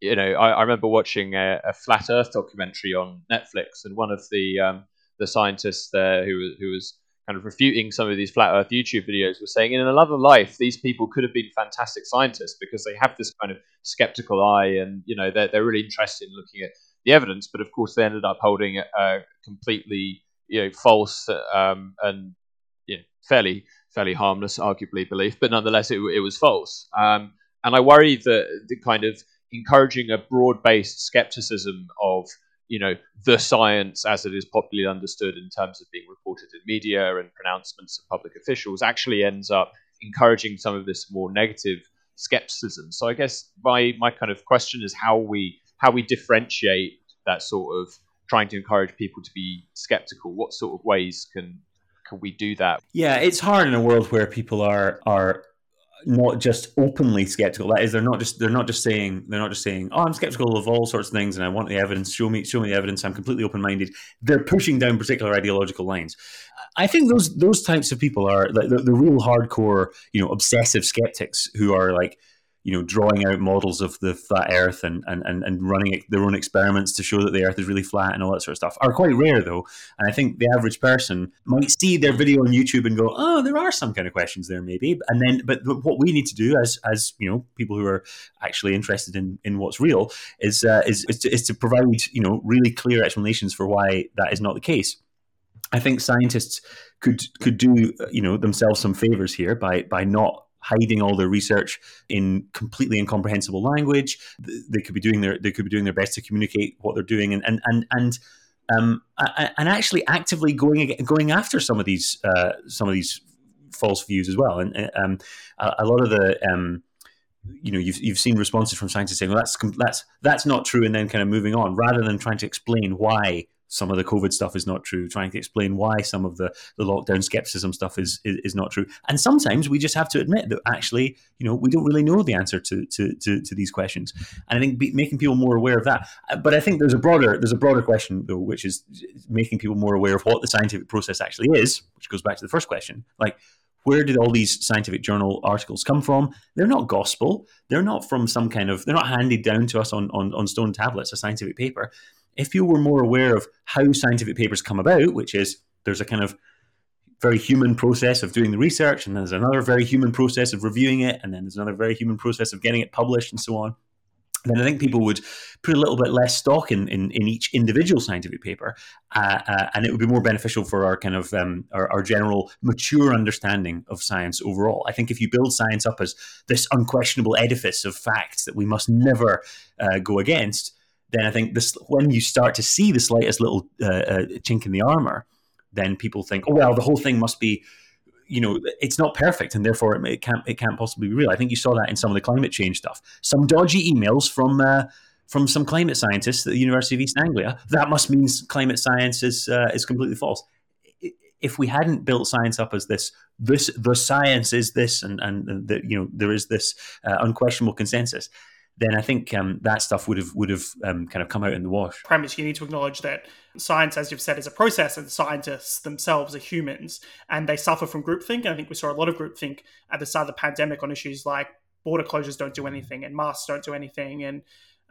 Speaker 3: you know I, I remember watching a, a, flat Earth documentary on Netflix, and one of the um, the scientists there who who was kind of refuting some of these flat Earth YouTube videos was saying in another life these people could have been fantastic scientists because they have this kind of skeptical eye and you know they're they're really interested in looking at the evidence, but of course they ended up holding a completely you know false um, and you know, fairly fairly harmless, arguably belief, but nonetheless it, it was false. Um, and I worry that the kind of encouraging a broad-based skepticism of you know the science as it is popularly understood in terms of being reported in media and pronouncements of public officials actually ends up encouraging some of this more negative skepticism. So I guess my my kind of question is how we how we differentiate that sort of trying to encourage people to be skeptical. What sort of ways can can we do that?
Speaker 1: Yeah, it's hard in a world where people are are not just openly skeptical. That is, they're not just they're not just saying they're not just saying, "Oh, I'm skeptical of all sorts of things, and I want the evidence. Show me, show me the evidence. I'm completely open minded." They're pushing down particular ideological lines. I think those those types of people are like the, the real hardcore, you know, obsessive skeptics who are like you know, drawing out models of the flat Earth and, and, and, and running their own experiments to show that the Earth is really flat and all that sort of stuff are quite rare, though. And I think the average person might see their video on YouTube and go, "Oh, there are some kind of questions there, maybe." And then, but what we need to do, as as you know, people who are actually interested in, in what's real, is, uh, is is to, is to provide you know really clear explanations for why that is not the case. I think scientists could could do you know themselves some favors here by by not hiding all their research in completely incomprehensible language. They could be doing their they could be doing their best to communicate what they're doing and and and and um, and actually actively going going after some of these uh, some of these false views as well. And um, a, a, lot of the um, you know you've you've seen responses from scientists saying, "Well, that's that's that's not true," and then kind of moving on rather than trying to explain why some of the COVID stuff is not true, trying to explain why some of the, the lockdown skepticism stuff is, is, is not true. And sometimes we just have to admit that actually, you know, we don't really know the answer to to, to, to these questions. And I think be, making people more aware of that. Uh, but I think there's a broader there's a broader question though, which is making people more aware of what the scientific process actually is, which goes back to the first question. Like where did all these scientific journal articles come from? They're not gospel. They're not from some kind of, they're not handed down to us on, on, on stone tablets, a scientific paper if you were more aware of how scientific papers come about, which is there's a kind of very human process of doing the research, and there's another very human process of reviewing it, and then there's another very human process of getting it published, and so on. Then I think people would put a little bit less stock in, in, in each individual scientific paper, uh, uh, and it would be more beneficial for our kind of um, our, our, general mature understanding of science overall. I think if you build science up as this unquestionable edifice of facts that we must never uh, go against, then I think this when you start to see the slightest little uh, uh, chink in the armor, then people think, oh well, the whole thing must be, you know, it's not perfect, and therefore it, it can't it can't possibly be real. I think you saw that in some of the climate change stuff. Some dodgy emails from. Uh, from some climate scientists at the University of East Anglia, that must mean climate science is uh, is completely false. If we hadn't built science up as this, this the science is this, and and the, you know there is this uh, unquestionable consensus, then I think um, that stuff would have would have um, kind of come out in the wash.
Speaker 2: Premise: You need to acknowledge that science, as you've said, is a process, and scientists themselves are humans, and they suffer from groupthink. And I think we saw a lot of groupthink at the start of the pandemic on issues like border closures don't do anything, and masks don't do anything, and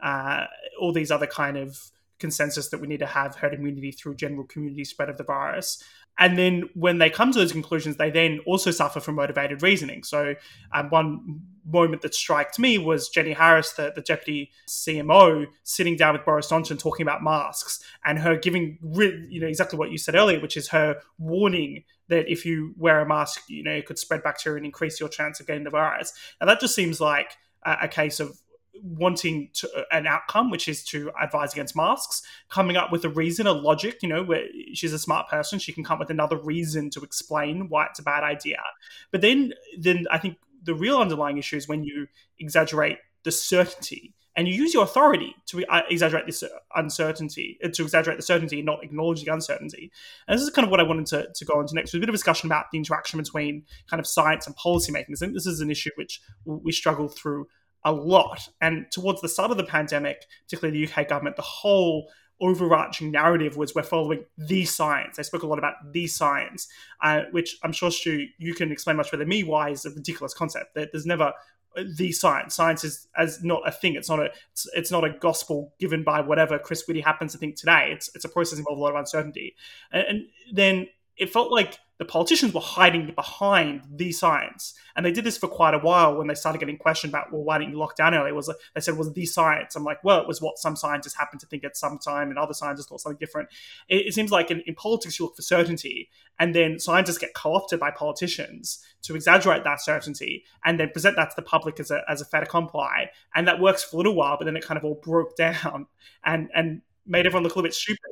Speaker 2: uh, all these other kind of consensus that we need to have herd immunity through general community spread of the virus. And then when they come to those conclusions, they then also suffer from motivated reasoning. So, um, one moment that struck me was Jenny Harries, the, the deputy CMO, sitting down with Boris Johnson talking about masks and her giving, you know, exactly what you said earlier, which is her warning that if you wear a mask, you know, it could spread bacteria and increase your chance of getting the virus. And that just seems like a, a case of wanting to, uh, an outcome, which is to advise against masks, coming up with a reason, a logic, you know, where she's a smart person, she can come up with another reason to explain why it's a bad idea. But then, then I think the real underlying issue is when you exaggerate the certainty and you use your authority to uh, exaggerate this uncertainty, uh, to exaggerate the certainty, not acknowledge the uncertainty. And this is kind of what I wanted to, to go into next, with a bit of discussion about the interaction between kind of science and policymaking. I think this is an issue which we struggle through a lot. And towards the start of the pandemic, particularly the UK government, the whole overarching narrative was we're following the science. They spoke a lot about the science, uh, which I'm sure Stu, you can explain much better than me why is a ridiculous concept. That There's never the science. Science is as not a thing. It's not a it's, it's, not a gospel given by whatever Chris Whitty happens to think today. It's it's a process involving a lot of uncertainty. and, and then it felt like the politicians were hiding behind the science, and they did this for quite a while. When they started getting questioned about, well, why didn't you lock down early? Was they said was the science? I'm like, well, it was what some scientists happened to think at some time, and other scientists thought something different. It, it seems like in, in, politics you look for certainty, and then scientists get co-opted by politicians to exaggerate that certainty, and then present that to the public as a as a fait accompli, and that works for a little while, but then it kind of all broke (laughs) down and and made everyone look a little bit stupid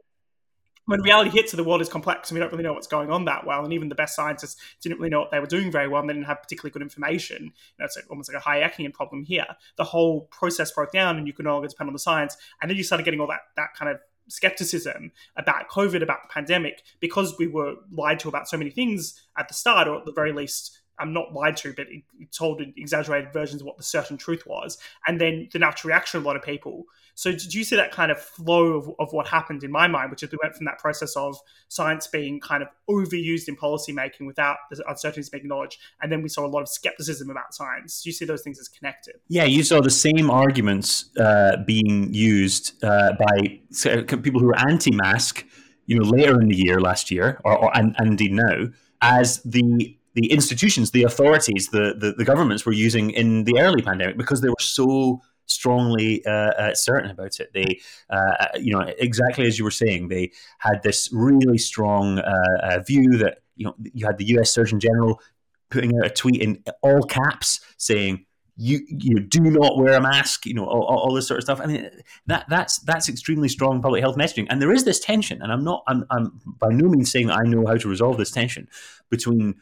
Speaker 2: when reality hits, the world is complex and we don't really know what's going on that well. And even the best scientists didn't really know what they were doing very well and they didn't have particularly good information. You know, it's almost like a Hayekian problem here. The whole process broke down and you could no longer depend on the science. And then you started getting all that, that kind of skepticism about COVID, about the pandemic, because we were lied to about so many things at the start, or at the very least, I'm not lied to, but it, told exaggerated versions of what the certain truth was, and then the natural reaction of a lot of people. So, do you see that kind of flow of, of what happened in my mind, which is we went from that process of science being kind of overused in policy making without the uncertainties being acknowledged, and then we saw a lot of skepticism about science. Do you see those things as connected?
Speaker 1: Yeah, you saw the same arguments uh, being used uh, by people who are anti-mask, you know, later in the year last year, or, or and, and indeed now, as the the institutions, the authorities, the, the, the governments were using in the early pandemic because they were so strongly uh, uh, certain about it. They, uh, you know, exactly as you were saying, they had this really strong uh, uh, view that you know you had the U.S. Surgeon General putting out a tweet in all caps saying. You you do not wear a mask, you know all, all, this sort of stuff. I mean that that's that's extremely strong public health messaging, and there is this tension. And I'm not I'm, I'm by no means saying I know how to resolve this tension between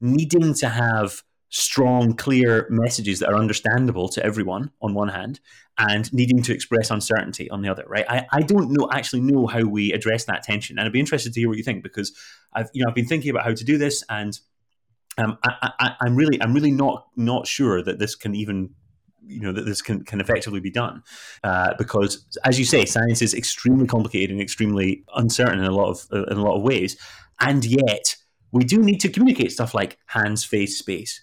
Speaker 1: needing to have strong, clear messages that are understandable to everyone on one hand, and needing to express uncertainty on the other. Right? I, I don't know actually know how we address that tension, and I'd be interested to hear what you think because I've you know I've been thinking about how to do this, and um, I, am really I'm really not not sure that this can even you know that this can, can effectively be done uh, because as you say science is extremely complicated and extremely uncertain in a lot of in a lot of ways and yet we do need to communicate stuff like hands, face, space.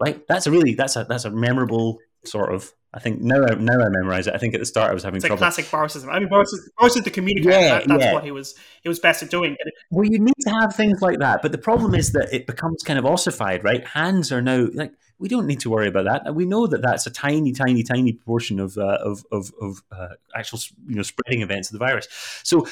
Speaker 1: Right? That's a really that's a that's a memorable sort of. I think now I, now I memorize it. I think at the start I was having
Speaker 2: it's
Speaker 1: trouble.
Speaker 2: Like classic Borisism. I mean, Boris, Boris is the communicator. Yeah, that, that's yeah. what he was he was best at doing.
Speaker 1: Well, you need to have things like that, but the problem is that it becomes kind of ossified, right? Hands are now like we don't need to worry about that. We know that that's a tiny, tiny, tiny portion of uh, of of, of uh, actual you know spreading events of the virus. So,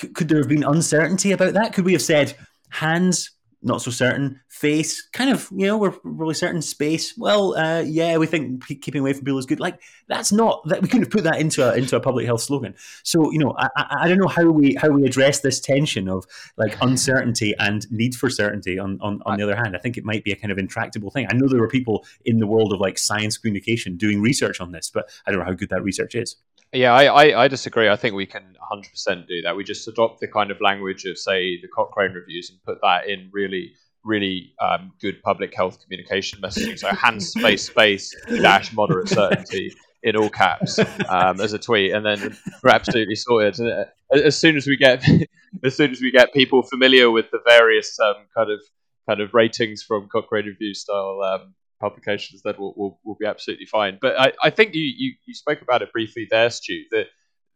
Speaker 1: c- could there have been uncertainty about that? Could we have said hands not so certain. Face, kind of, you know, we're really certain. Space, well, uh, yeah, we think keeping away from people is good. Like that's not that we couldn't have put that into a into a public health slogan. So you know, I, I don't know how we how we address this tension of like (laughs) uncertainty and need for certainty. On on, on the other hand, I think it might be a kind of intractable thing. I know there are people in the world of like science communication doing research on this, but I don't know how good that research is.
Speaker 3: Yeah, I, I, I, disagree. I think we can 100% do that. We just adopt the kind of language of, say, the Cochrane reviews and put that in really, really um, good public health communication messaging. So hands, (laughs) space, space, dash, moderate certainty in all caps um, as a tweet, and then we're absolutely sorted. Uh, as soon as we get, (laughs) as soon as we get people familiar with the various um, kind of kind of ratings from Cochrane review style um, publications that will, will, will be absolutely fine. But I, I think you, you, you spoke about it briefly there, Stu, that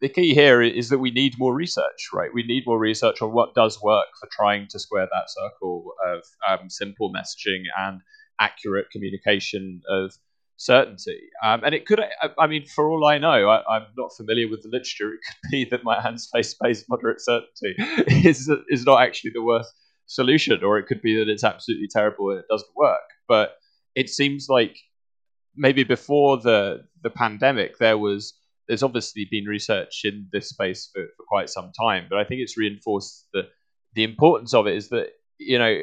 Speaker 3: the key here is that we need more research, right? We need more research on what does work for trying to square that circle of um, simple messaging and accurate communication of certainty. Um, and it could, I, I, mean, for all I know, I, am not familiar with the literature. It could (laughs) be that my hands face space moderate certainty (laughs) is is not actually the worst solution, or it could be that it's absolutely terrible and it doesn't work. But it seems like maybe before the the pandemic there was there's obviously been research in this space for, for quite some time, but I think it's reinforced the the importance of it is that you know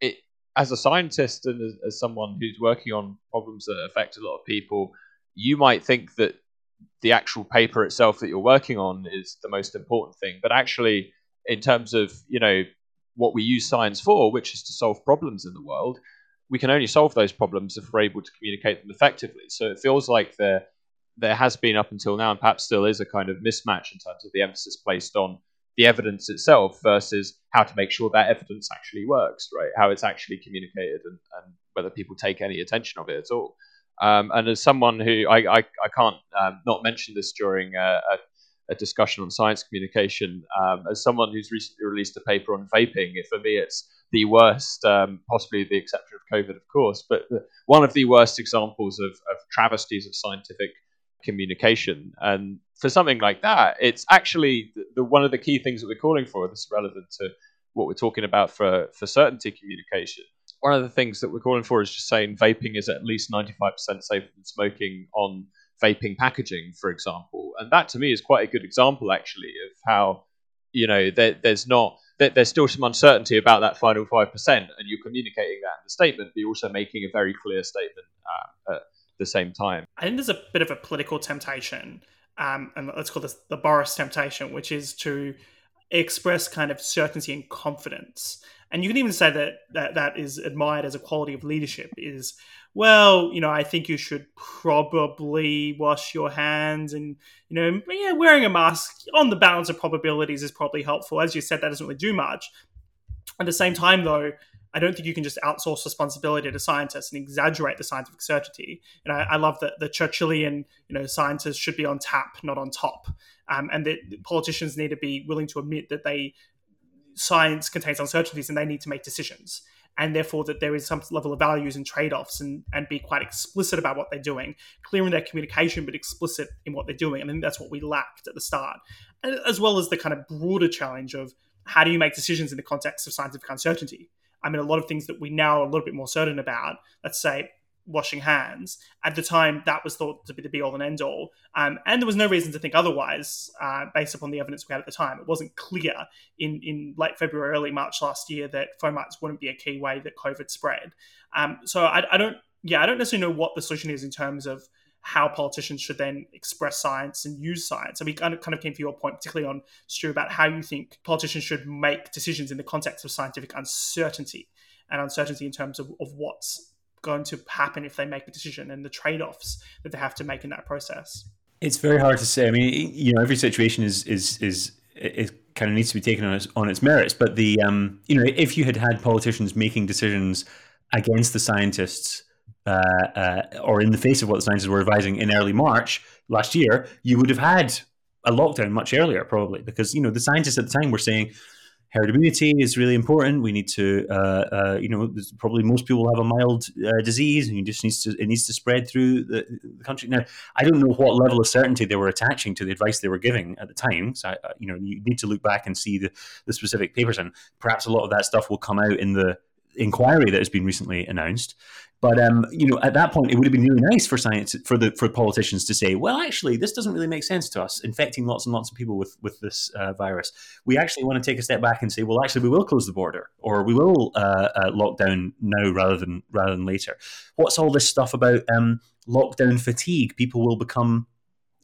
Speaker 3: it as a scientist and as, as someone who's working on problems that affect a lot of people, you might think that the actual paper itself that you're working on is the most important thing, but actually in terms of you know what we use science for, which is to solve problems in the world, we can only solve those problems if we're able to communicate them effectively. So it feels like there there has been up until now, and perhaps still is, a kind of mismatch in terms of the emphasis placed on the evidence itself versus how to make sure that evidence actually works, right? How it's actually communicated and, and whether people take any attention of it at all. Um, and as someone who I, I, I can't um, not mention this during a, a a discussion on science communication. Um, as someone who's recently released a paper on vaping, for me it's the worst, um, possibly the exception of COVID, of course, but one of the worst examples of, of travesties of scientific communication. And for something like that, it's actually the, the, one of the key things that we're calling for. This is relevant to what we're talking about for, for certainty communication. One of the things that we're calling for is just saying vaping is at least 95% safer than smoking on vaping packaging, for example. And that to me is quite a good example, actually, of how, you know, there, there's not, there, there's still some uncertainty about that final 5%, and you're communicating that in the statement, but you're also making a very clear statement uh, at the same time.
Speaker 2: I think there's a bit of a political temptation, um, and let's call this the Boris temptation, which is to express kind of certainty and confidence and you can even say that, that that is admired as a quality of leadership is well you know i think you should probably wash your hands and you know yeah wearing a mask on the balance of probabilities is probably helpful. As you said that doesn't really do much. At the same time though I don't think you can just outsource responsibility to scientists and exaggerate the scientific certainty. You know, I love that the Churchillian, you know, scientists should be on tap, not on top, um, and that politicians need to be willing to admit that they science contains uncertainties and they need to make decisions and therefore that there is some level of values and trade-offs and, and be quite explicit about what they're doing clear in their communication but explicit in what they're doing. And i think that's what we lacked at the start. As well as the kind of broader challenge of how do you make decisions in the context of scientific uncertainty? I mean, a lot of things that we now are a little bit more certain about, let's say washing hands, at the time that was thought to be the be all and end all. Um, and there was no reason to think otherwise uh, based upon the evidence we had at the time. It wasn't clear in, in late February, early March last year that fomites wouldn't be a key way that COVID spread. Um, so I, I don't, yeah, I don't necessarily know what the solution is in terms of how politicians should then express science and use science. I mean, kind of, kind of came to your point, particularly on Stu, about how you think politicians should make decisions in the context of scientific uncertainty and uncertainty in terms of, of what's going to happen if they make a decision and the trade-offs that they have to make in that process.
Speaker 1: It's very hard to say. I mean, you know, every situation is is is it kind of needs to be taken on its on its merits. But the um, you know, if you had had politicians making decisions against the scientists uh, uh, or in the face of what the scientists were advising in early March last year, you would have had a lockdown much earlier, probably, because you know the scientists at the time were saying herd immunity is really important. We need to, uh, uh you know, probably most people have a mild uh, disease, and you just needs to it needs to spread through the, the, country. Now, I don't know what level of certainty they were attaching to the advice they were giving at the time. So, I, you know, you need to look back and see the, the specific papers, and perhaps a lot of that stuff will come out in the inquiry that has been recently announced. But um, you know, at that point, it would have been really nice for science for the for politicians to say, "Well, actually, this doesn't really make sense to us, infecting lots and lots of people with with this uh, virus. We actually want to take a step back and say, well, actually, we will close the border, or we will uh, uh, lock down now rather than rather than later. What's all this stuff about um, lockdown fatigue? People will become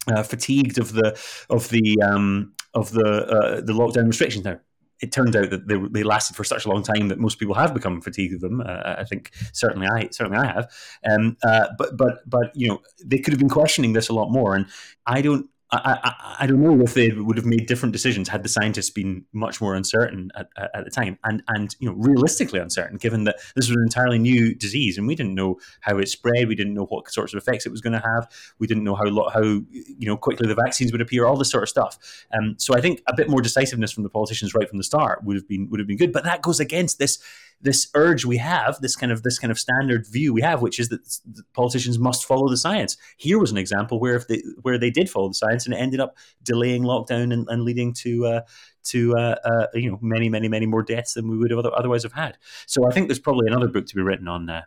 Speaker 1: uh, fatigued of the of the um, of the uh, the lockdown restrictions now it turned out that they, they lasted for such a long time that most people have become fatigued of them. Uh, I think certainly I certainly I have. Um, uh, but but but you know they could have been questioning this a lot more, and I don't I, I, I, don't know if they would have made different decisions had the scientists been much more uncertain at, at, the time and and you know realistically uncertain given that this was an entirely new disease and we didn't know how it spread we didn't know what sorts of effects it was going to have we didn't know how how you know quickly the vaccines would appear all this sort of stuff. Um, so I think a bit more decisiveness from the politicians right from the start would have been would have been good but that goes against this this urge we have, this kind of this kind of standard view we have, which is that politicians must follow the science. Here was an example where if they where they did follow the science and it ended up delaying lockdown and, and leading to uh, to uh, uh, you know many many many more deaths than we would have otherwise have had. So I think there's probably another book to be written on uh,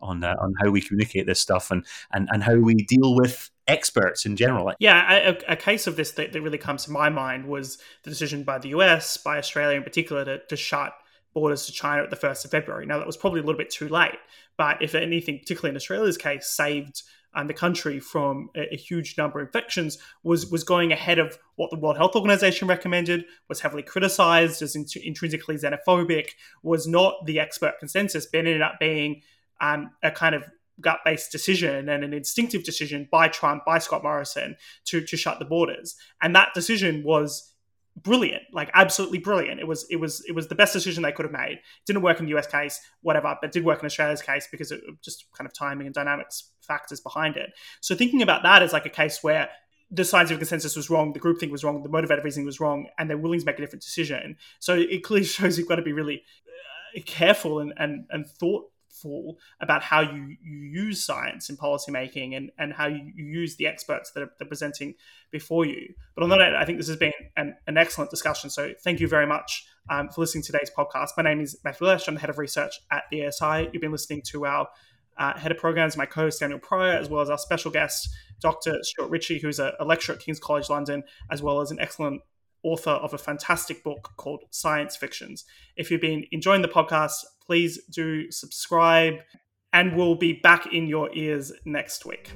Speaker 1: on uh, on how we communicate this stuff and and and how we deal with experts in general.
Speaker 2: Yeah, a, a case of this that, that, really comes to my mind was the decision by the US, by Australia in particular, to, to shut borders to China at the 1st of February. Now, that was probably a little bit too late, but if anything, particularly in Australia's case, saved um, the country from a, a, huge number of infections was was going ahead of what the World Health Organization recommended, was heavily criticized as int- intrinsically xenophobic, was not the expert consensus, but ended up being um, a kind of gut-based decision and an instinctive decision by Trump, by Scott Morrison to, to shut the borders. And that decision was brilliant, like absolutely brilliant. It was it was it was the best decision they could have made. It didn't work in the US case, whatever, but did work in Australia's case because it just kind of timing and dynamics factors behind it. So thinking about that as like a case where the scientific consensus was wrong, the groupthink was wrong, the motivated reasoning was wrong, and they're willing to make a different decision. So it clearly (laughs) shows you've got to be really uh, careful and, and, and thought thoughtful about how you, you use science in policymaking and, and how you, use the experts that are, that are presenting before you. But on that note, I think this has been an, an excellent discussion. So thank you very much um, for listening to today's podcast. My name is Matthew Lesh. I'm the head of research at the ASI. You've been listening to our uh, head of programs, my co-host Daniel Pryor, as well as our special guest, Dr. Stuart Ritchie, who's a, a lecturer at King's College London, as well as an excellent author of a fantastic book called Science Fictions. If you've been enjoying the podcast, please do subscribe, and we'll be back in your ears next week.